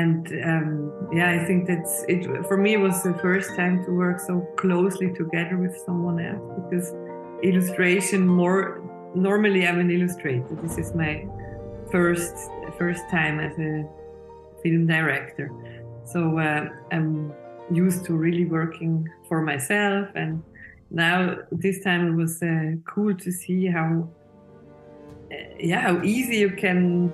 and um, yeah, I think that's it. For me, it was the first time to work so closely together with someone else because illustration more normally I'm an illustrator. This is my first first time as a film director, so uh, I'm used to really working for myself and now this time it was uh, cool to see how uh, yeah how easy you can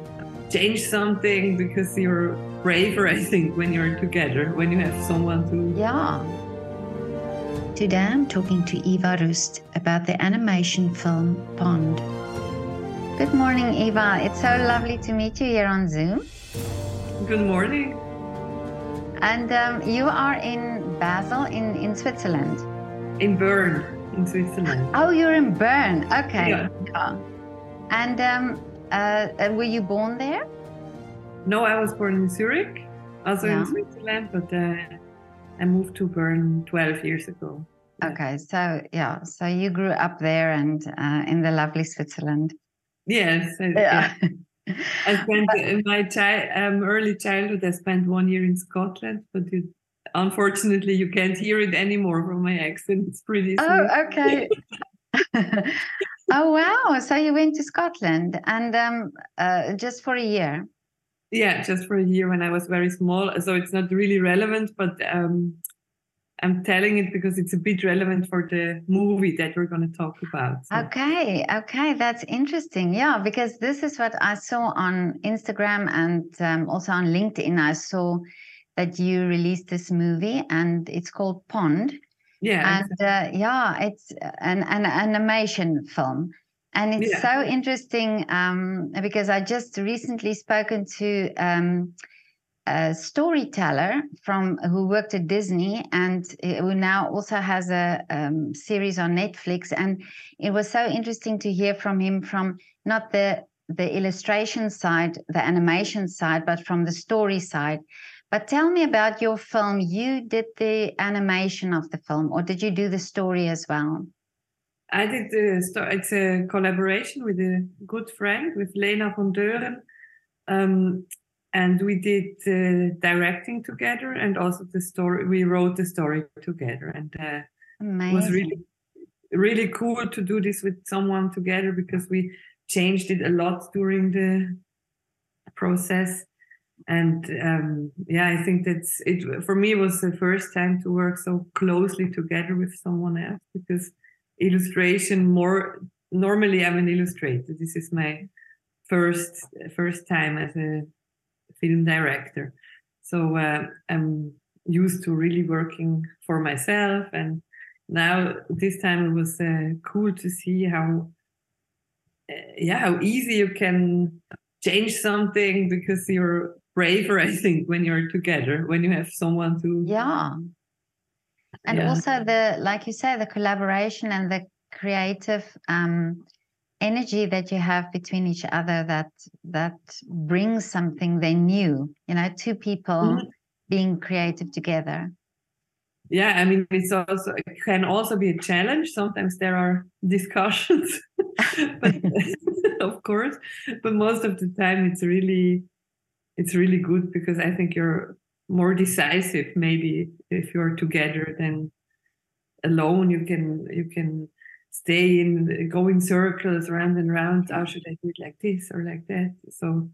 change something because you're braver i think when you're together when you have someone to yeah today i'm talking to eva rust about the animation film pond good morning eva it's so lovely to meet you here on zoom good morning and um, you are in basel in, in switzerland in Bern, in Switzerland. Oh, you're in Bern. Okay. Yeah. yeah. And um, uh, were you born there? No, I was born in Zurich, also yeah. in Switzerland, but uh, I moved to Bern 12 years ago. Okay, so yeah, so you grew up there and uh, in the lovely Switzerland. Yes. I, yeah. yeah. I spent in my chi- um, early childhood. I spent one year in Scotland, but it unfortunately you can't hear it anymore from my accent it's pretty oh okay oh wow. So you went to scotland and um, uh, just for a year? Yeah just for a year when i was very small. So it's not really relevant but um, i'm telling it because it's a bit relevant for the movie that we're going to talk about so. okay okay. That's interesting. Yeah because this is what i saw on instagram and um, also on linkedin. I saw that you released this movie and it's called Pond. Yeah. And uh, yeah, it's an, an animation film. And it's yeah. so interesting um, because I just recently spoken to um, a storyteller from who worked at Disney and who now also has a um, series on Netflix. And it was so interesting to hear from him from not the the illustration side, the animation side, but from the story side. But tell me about your film. You did the animation of the film, or did you do the story as well? I did the story. It's a collaboration with a good friend, with Lena von Döhren. Um, and we did uh, directing together and also the story. We wrote the story together. And uh, it was really, really cool to do this with someone together because we changed it a lot during the process and um, yeah i think that's it. For me it was the first time to work so closely together with someone else because illustration more normally i'm an illustrator. This is my first first time as a film director. So uh, i'm used to really working for myself and now this time it was uh, cool to see how uh, yeah how easy you can change something because you're braver i think when you're together when you have someone to yeah and yeah. also the like you say the collaboration and the creative um energy that you have between each other that that brings something they new you know two people mm-hmm. being creative together yeah i mean it's also it can also be a challenge sometimes there are discussions but of course but most of the time it's really it's really good because I think you're more decisive maybe if you're together than alone. You can you can stay in going circles round and round. How should I do it like this or like that? So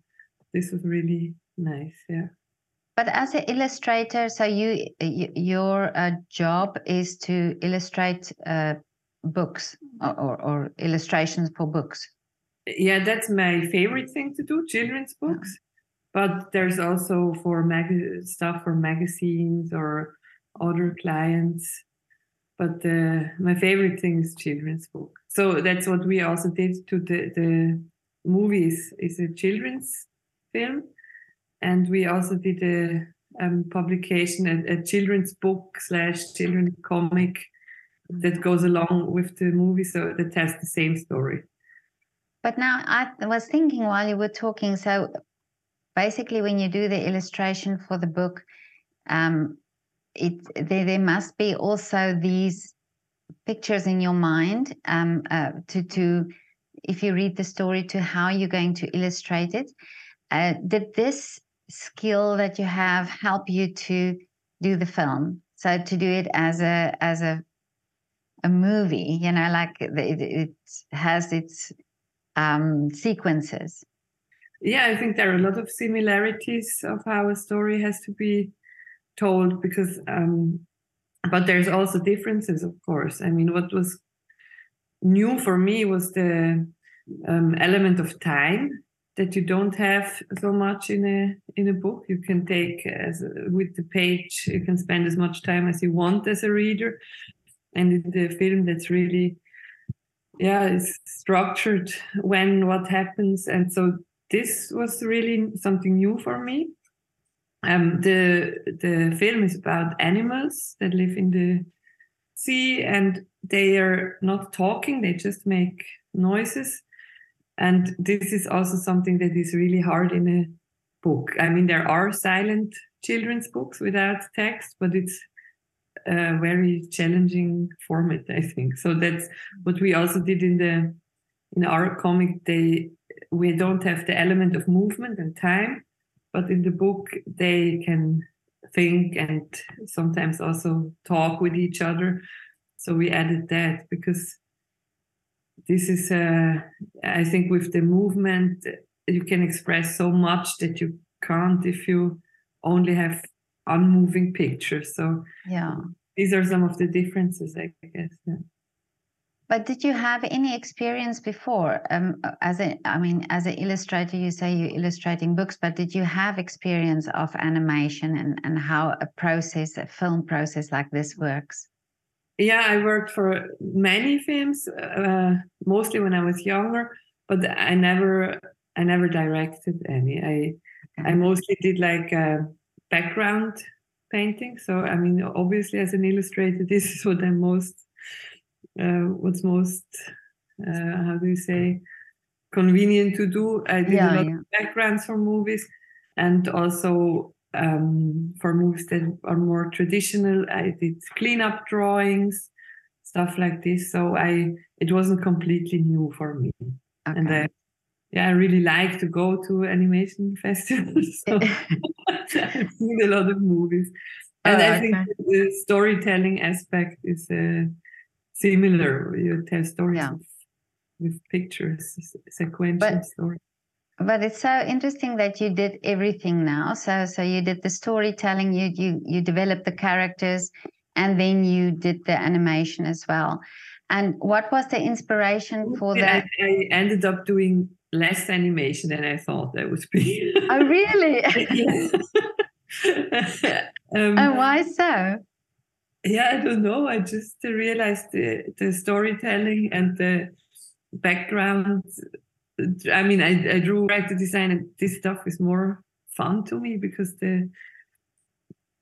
this was really nice. Yeah. But as an illustrator, so you, your uh, job is to illustrate uh, books or, or, or, illustrations for books. Yeah, that's my favorite thing to do. Children's books but there's also for mag- stuff for magazines or other clients. But uh, my favorite thing is children's book. So that's what we also did to the, the movies is a children's film. And we also did a um, publication a, a, children's book slash children's comic that goes along with the movie. So that has the same story. But now i was thinking while you were talking so basically when you do the illustration for the book um, it there, there must be also these pictures in your mind um, uh, to to if you read the story to how you're going to illustrate it uh, did this skill that you have help you to do the film? So to do it as a as a a movie, you know, like it, it has its um, sequences. Yeah, I think there are a lot of similarities of how a story has to be told because, um, but there's also differences, of course. I mean, what was new for me was the um, element of time that you don't have so much in a in a book. You can take as with the page, you can spend as much time as you want as a reader, and in the film, that's really yeah, it's structured when what happens, and so this was really something new for me. Um, the the film is about animals that live in the sea, and they are not talking; they just make noises and this is also something that is really hard in a book. I mean, there are silent children's books without text, but it's a very challenging format, I think. So that's what we also did in the in our comic. They we don't have the element of movement and time, but in the book they can think and sometimes also talk with each other. So we added that because this is uh, i think with the movement you can express so much that you can't if you only have unmoving pictures so yeah these are some of the differences i guess yeah. But did you have any experience before um, as a i mean as an illustrator you say you're illustrating books but did you have experience of animation and, and how a process a film process like this works yeah, I worked for many films, uh, mostly when I was younger, but I never, I never directed any. I, I mostly did like uh, background painting. So I mean, obviously, as an illustrator, this is what I'm most, what's most, uh, how do you say, convenient to do. I did yeah, a lot yeah. of backgrounds for movies, and also um, for movies that are more traditional. I did cleanup drawings, stuff like this. So I it wasn't completely new for me. Okay. And I, yeah, I really like to go to animation festivals. So I've seen a lot of movies. And oh, I think okay. the storytelling aspect is uh, similar. You tell stories yeah. with pictures, sequential but, stories but it's so interesting that you did everything now. So so you did the storytelling you you you developed the characters and then you did the animation as well. And what was the inspiration for that? I, I ended up doing less animation than i thought that would be. Oh really? Um, and why so yeah i don't know i just realized the, the storytelling and the background I mean, I, I drew character design, and this stuff is more fun to me because the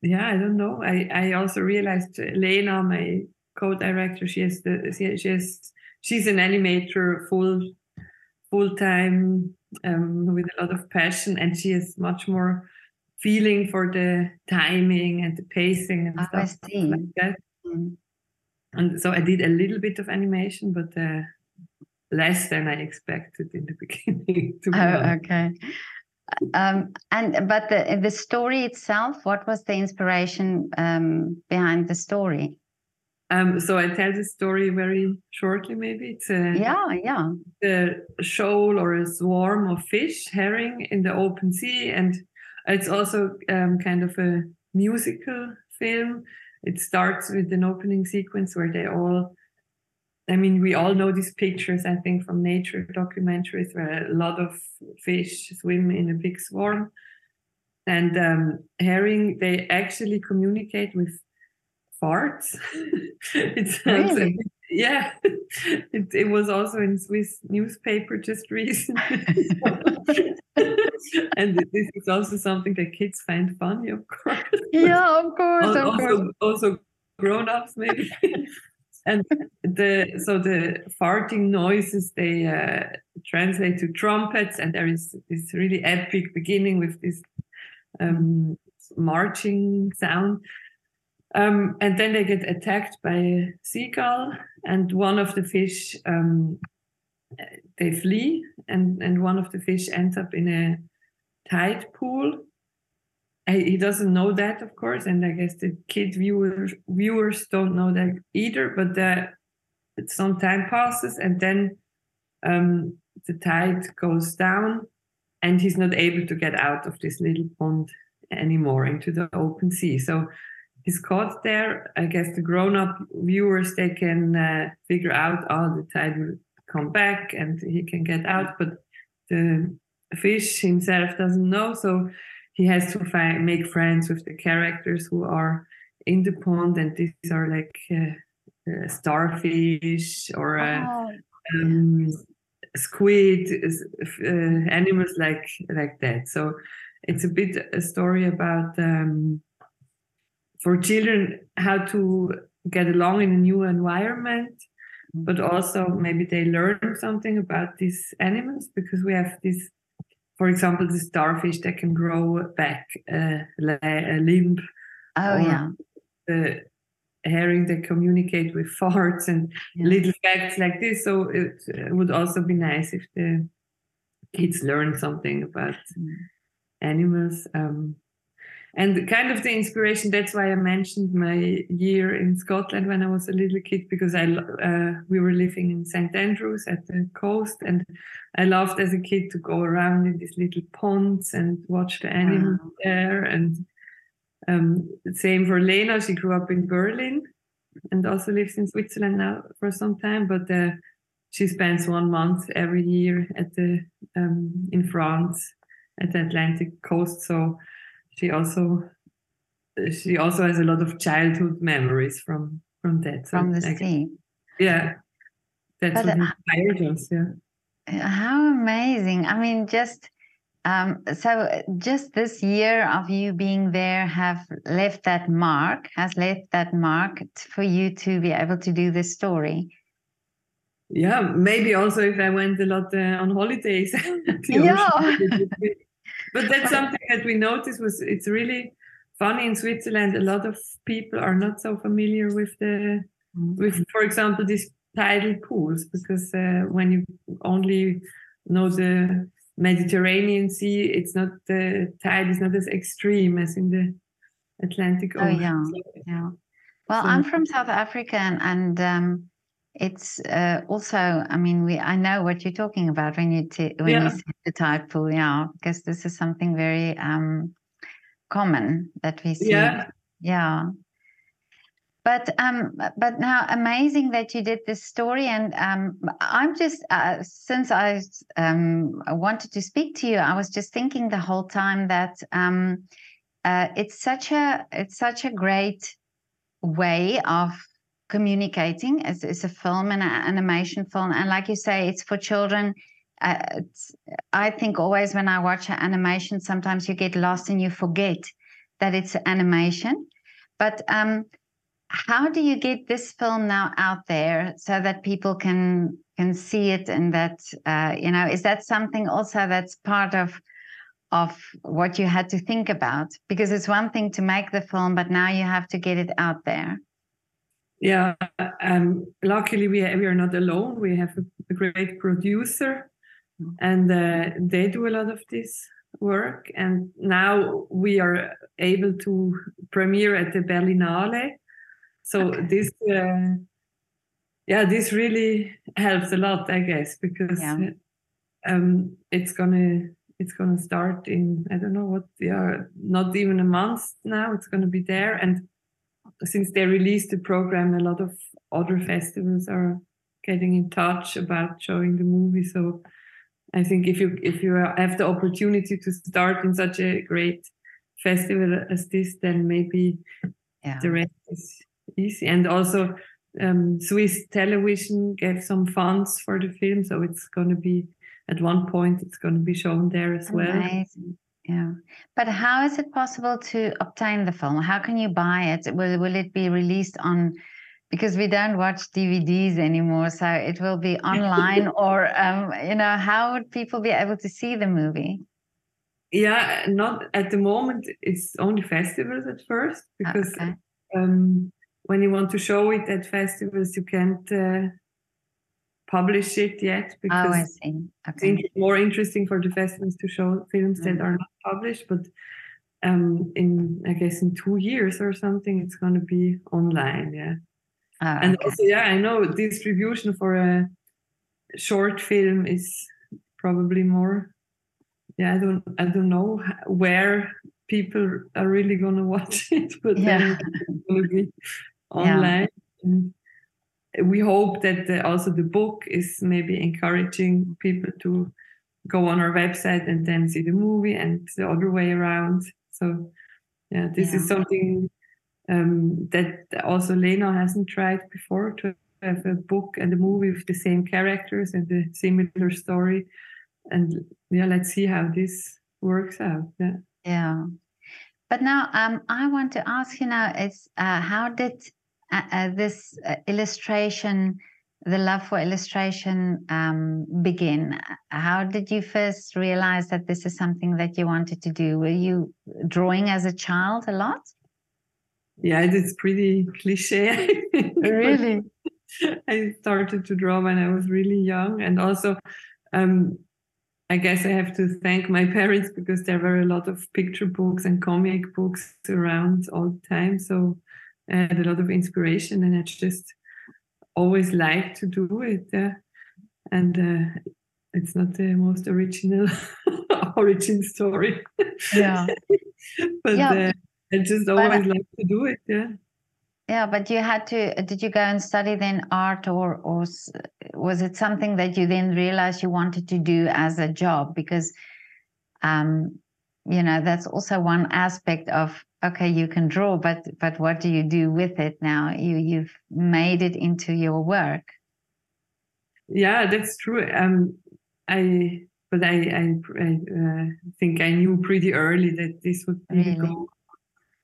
yeah, I don't know. I I also realized Lena, my co-director, she has the she, has she's an animator full full time um, with a lot of passion, and she has much more feeling for the timing and the pacing and oh, stuff like that. Mm. And so I did a little bit of animation, but uh, less than I expected in the beginning. oh, okay. Um, and but the the story itself, what was the inspiration um, behind the story? Um, so I tell the story very shortly. Maybe it's a yeah, yeah. The shoal or a swarm of fish, herring in the open sea, and it's also um, kind of a musical film. It starts with an opening sequence where they all I mean, we all know these pictures, I think, from nature documentaries where a lot of fish swim in a big swarm. And um, herring, they actually communicate with farts. it sounds really? yeah. It, it, was also in Swiss newspaper just recently. and this is also something that kids find funny, of course. Yeah, of course, also, of course. Also grown-ups, maybe and the so the farting noises they uh, translate to trumpets, and there is this really epic beginning with this um, marching sound. Um, and then they get attacked by a seagull, and one of the fish um, they flee, and and one of the fish ends up in a tide pool, he doesn't know that, of course, and I guess the kid viewers viewers don't know that either. But uh, some time passes, and then um, the tide goes down, and he's not able to get out of this little pond anymore into the open sea. So he's caught there. I guess the grown-up viewers they can uh, figure out, oh, the tide will come back, and he can get out, but the fish himself doesn't know. So he has to find make friends with the characters who are in the pond, and these are like uh, uh, starfish or uh, oh. um, squid, uh, animals like like that. So it's a bit a story about um, for children how to get along in a new environment but also maybe they learn something about these animals because we have this for example, the starfish that can grow back uh, a limb. Oh yeah. The herring that communicate with farts and yeah. little facts like this. So it would also be nice if the kids learn something about mm. animals. Um, and kind of the inspiration that's why i mentioned my year in scotland when i was a little kid because i uh, we were living in st andrews at the coast and i loved as a kid to go around in these little ponds and watch the animals wow. there and um, same for lena she grew up in berlin and also lives in switzerland now for some time but uh, she spends one month every year at the um, in france at the atlantic coast so she also she also has a lot of childhood memories from from that. So from the like, sea. Yeah, that's but, what uh, inspired us. Yeah. How amazing! I mean, just um, so just this year of you being there have left that mark, has left that mark for you to be able to do this story. Yeah, maybe also if I went a lot uh, on holidays. yeah but that's something that we noticed was it's really funny in Switzerland. A lot of people are not so familiar with the mm-hmm. with, for example, these tidal pools because uh, when you only know the Mediterranean Sea, it's not the tide is not as extreme as in the Atlantic Ocean. Oh yeah, yeah. Well, so, I'm from South Africa, and, and um, it's uh, also i mean we i know what you're talking about when you t- when yeah. you say the tide pool yeah because this is something very um common that we see. Yeah. Yeah. But um but now amazing that you did this story and um i'm just uh, since i um wanted to speak to you i was just thinking the whole time that um uh, it's such a it's such a great way of communicating. It's, it's a film and an animation film, and like you say, it's for children. Uh, it's, I think always when I watch an animation, sometimes you get lost and you forget that it's animation. But um, how do you get this film now out there so that people can can see it and that uh, you know is that something also that's part of of what you had to think about because it's one thing to make the film but now you have to get it out there yeah, um, luckily we we are not alone. We have a, great producer, and uh, they do a lot of this work. And now we are able to premiere at the Berlinale. So okay. this, uh, yeah, this really helps a lot, I guess, because yeah. um, it's gonna it's gonna start in I don't know what yeah not even a month now. It's gonna be there and since they released the program, a lot of other festivals are getting in touch about showing the movie. So I think if you if you have the opportunity to start in such a great festival as this, then maybe yeah. the rest is easy. And also, um, Swiss Television gave some funds for the film, so it's going to be at one point it's going to be shown there as Amazing. well. Yeah. But how is it possible to obtain the film? How can you buy it? Will, will it be released on, because we don't watch DVDs anymore, so it will be online or, um, you know, how would people be able to see the movie? Yeah, not at the moment. It's only festivals at first because okay. um, when you want to show it at festivals, you can't uh, publish it yet because oh, I see. Okay. it's more interesting for the festivals to show films mm-hmm. that are not published. But um, in I guess in two years or something, it's going to be online. Yeah, oh, and okay. also yeah, I know distribution for a short film is probably more. Yeah, I don't I don't know where people are really going to watch it, but yeah. then it's going to be online. Yeah. We hope that the, also the book is maybe encouraging people to go on our website and then see the movie and the other way around. So yeah, this yeah. is something um, that also Lena hasn't tried before to have a book and a movie with the same characters and the similar story. And yeah, let's see how this works out. Yeah. Yeah. But now um, I want to ask you now is uh, how did uh, this uh, illustration the love for illustration um, begin? How did you first realize that this is something that you wanted to do? Were you drawing as a child a lot? Yeah, it's pretty cliche. really? I started to draw when I was really young. And also, um, I guess I have to thank my parents because there were a lot of picture books and comic books around all the time. So I had a lot of inspiration and I just always like to do it. Uh, and uh, it's not the most original origin story. Yeah. but yeah. Uh, I just always like to do it. Yeah. Yeah, but you had to. Did you go and study then art, or or was it something that you then realized you wanted to do as a job? Because, um, you know, that's also one aspect of okay you can draw but but what do you do with it now? You you've made it into your work. Yeah that's true. Um i but i i, I uh, think i knew pretty early that this would be really? goal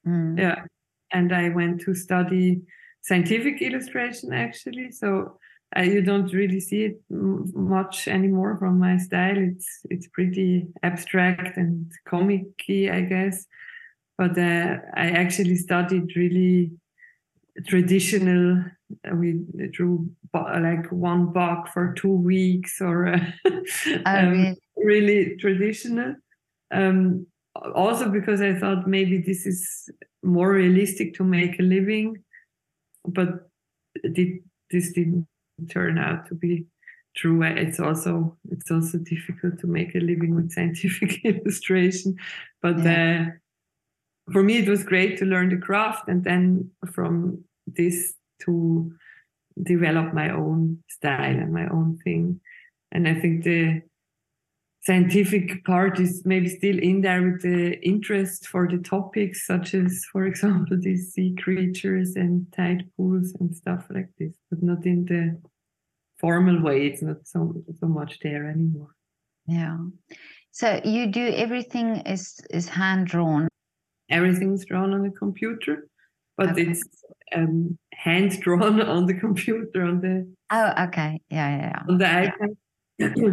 mm. yeah and i went to study scientific illustration actually so uh, you don't really see it much anymore from my style. It's it's pretty abstract and comic-y i guess but uh, I actually studied really traditional. We drew like one bug for two weeks, or uh, um, really traditional. Um, also because I thought maybe this is more realistic to make a living, but this didn't turn out to be true. It's also it's also difficult to make a living with scientific illustration, but. Yeah. Uh, for me, it was great to learn the craft and then from this to develop my own style and my own thing. And I think the scientific part is maybe still in there with the interest for the topics, such as, for example, these sea creatures and tide pools and stuff like this, but not in the formal way. It's not so so much there anymore. Yeah. So you do everything is is hand drawn everything's drawn on the computer, but okay. it's um, hand drawn on the computer on the. Oh, okay. Yeah, yeah. yeah. On the iPad. Yeah.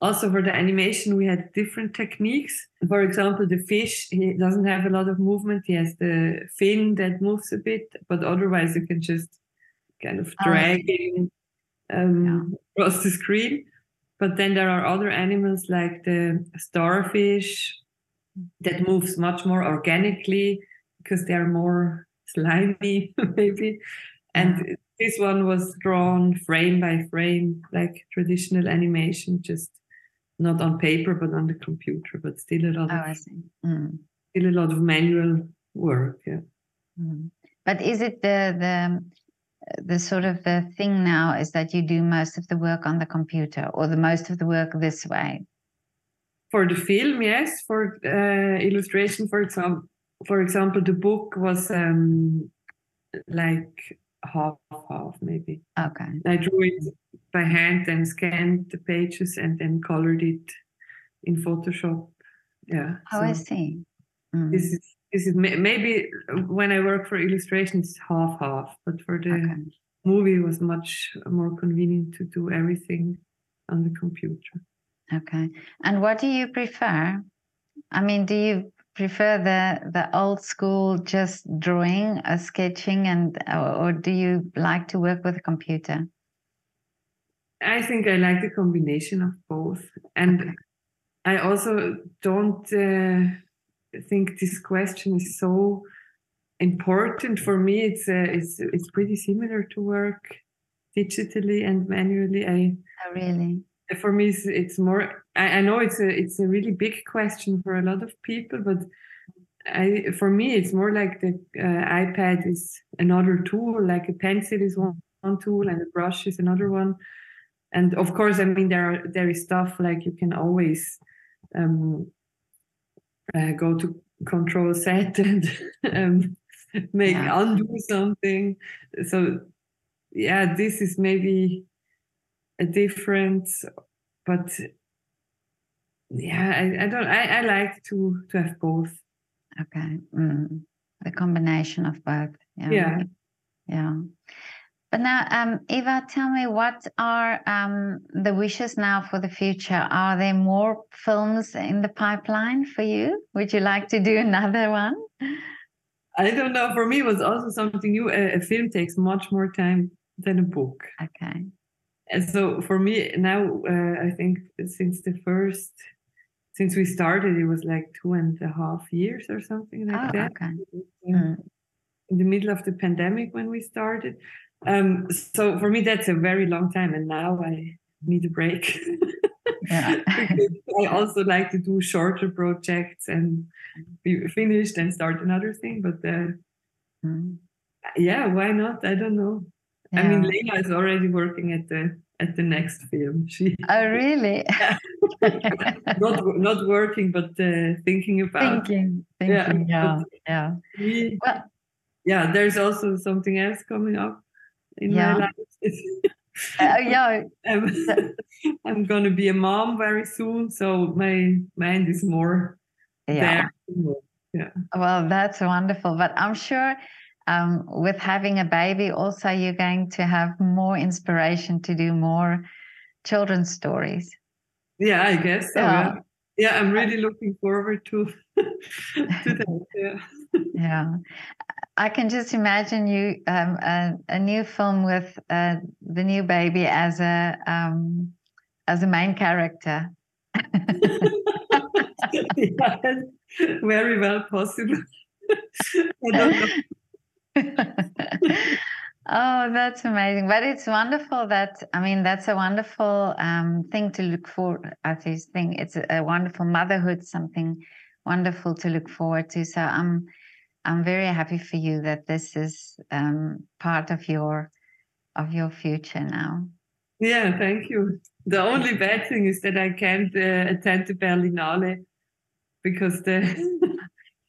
also, for the animation, we had different techniques. For example, the fish he doesn't have a lot of movement. He has the fin that moves a bit, but otherwise, you can just kind of oh, drag oh, him um, across the screen. But then there are other animals like the starfish that moves much more organically because they're more slimy, maybe. And this one was drawn frame by frame, like traditional animation, just not on paper but on the computer, but still a lot. Oh, of, mm. Still a lot of manual work. Yeah. Mm. But is it the the the sort of the thing now is that you do most of the work on the computer or the most of the work this way for the film, yes. For uh, illustration, for example, for example, the book was um, like half half maybe. Okay. I drew it by hand and scanned the pages and then colored it in Photoshop. Yeah. Oh, so I see. Mm. This is this is maybe when I work for illustration, it's half half, but for the okay. movie, it was much more convenient to do everything on the computer. Okay. And what do you prefer? I mean, do you prefer the the old school just drawing, uh, sketching, and or, or, do you like to work with a computer? I think I like the combination of both, and okay. I also don't uh, think this question is so important for me. It's uh, it's it's pretty similar to work digitally and manually. I oh, really for me it's, it's more. I, I know it's a it's a really big question for a lot of people, but I for me it's more like the uh, iPad is another tool. Like a pencil is one, one tool and a brush is another one. And of course, I mean there are there is stuff like you can always um, uh, go to control set and um, make yeah. undo something. So yeah, this is maybe a difference, but yeah, I, I don't. I, I like to to have both. Okay, mm. the combination of both. Yeah, yeah. yeah. But now, um, Eva, tell me what are um, the wishes now for the future? Are there more films in the pipeline for you? Would you like to do another one? I don't know. For me, it was also something new. A, a film takes much more time than a book. Okay. And so for me now, uh, I think since the first, since we started, it was like two and a half years or something like oh, that. Okay. Mm. In the middle of the pandemic when we started. Um, so for me, that's a very long time, and now I need a break. yeah. I also like to do shorter projects and be finished and start another thing. But uh, mm. yeah, why not? I don't know. Yeah. I mean, Lena is already working at the at the next film. She oh really? not not working, but uh, thinking about thinking, thinking. Yeah, yeah. yeah. We, well, yeah. There's also something else coming up in yeah. my life. uh, yeah, I'm, I'm going to be a mom very soon, so my mind is more yeah. there. Yeah. Well, that's wonderful, but I'm sure. Um, with having a baby, also you're going to have more inspiration to do more children's stories. Yeah, I guess so. Yeah, yeah I'm really looking forward to, to that. Yeah. yeah. I can just imagine you um, a, a, new film with uh, the new baby as a um, as a main character. yes, very well possible. oh, that's amazing! But it's wonderful that I mean that's a wonderful um, thing to look for. At this thing, it's a, wonderful motherhood, something wonderful to look forward to. So I'm. I'm very happy for you that this is um, part of your of your future now. Yeah, thank you. The only bad thing is that I can't uh, attend the Berlinale because the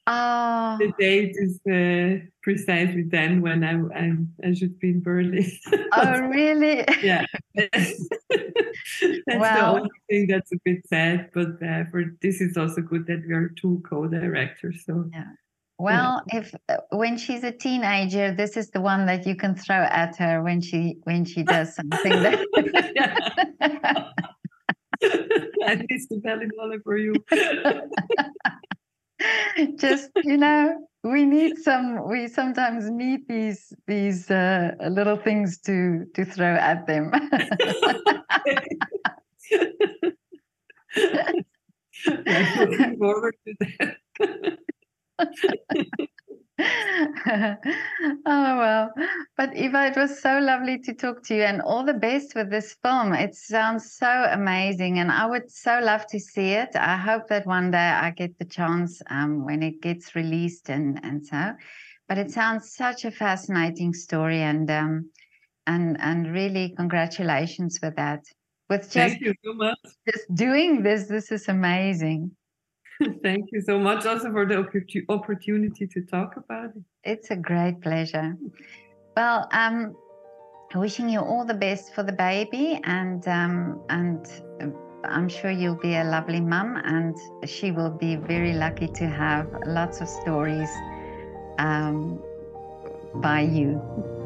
oh. the date is uh, precisely then when I, I I should be in Berlin. oh, really? yeah. that's well, the only thing that's a bit sad, but uh, for this is also good that we are two co-directors. So yeah. Well, yeah. if uh, when she's a teenager, this is the one that you can throw at her when she when she does something. that... At least the belly for you. Just you know, we need some. We sometimes need these these uh, little things to to throw at them. looking forward to that. oh well. But eva it was so lovely to talk to you and all the best with this film. It sounds so amazing and i would so love to see it. I hope that one day i get the chance um, when it gets released and and so. But it sounds such a fascinating story and um, and and really congratulations with that. With just, Thank you so much. just doing this this is amazing Thank you so much also for the opportunity to talk about it. It's a great pleasure. Well, um, wishing you all the best for the baby and um, and I'm sure you'll be a lovely mum and she will be very lucky to have lots of stories um, by you.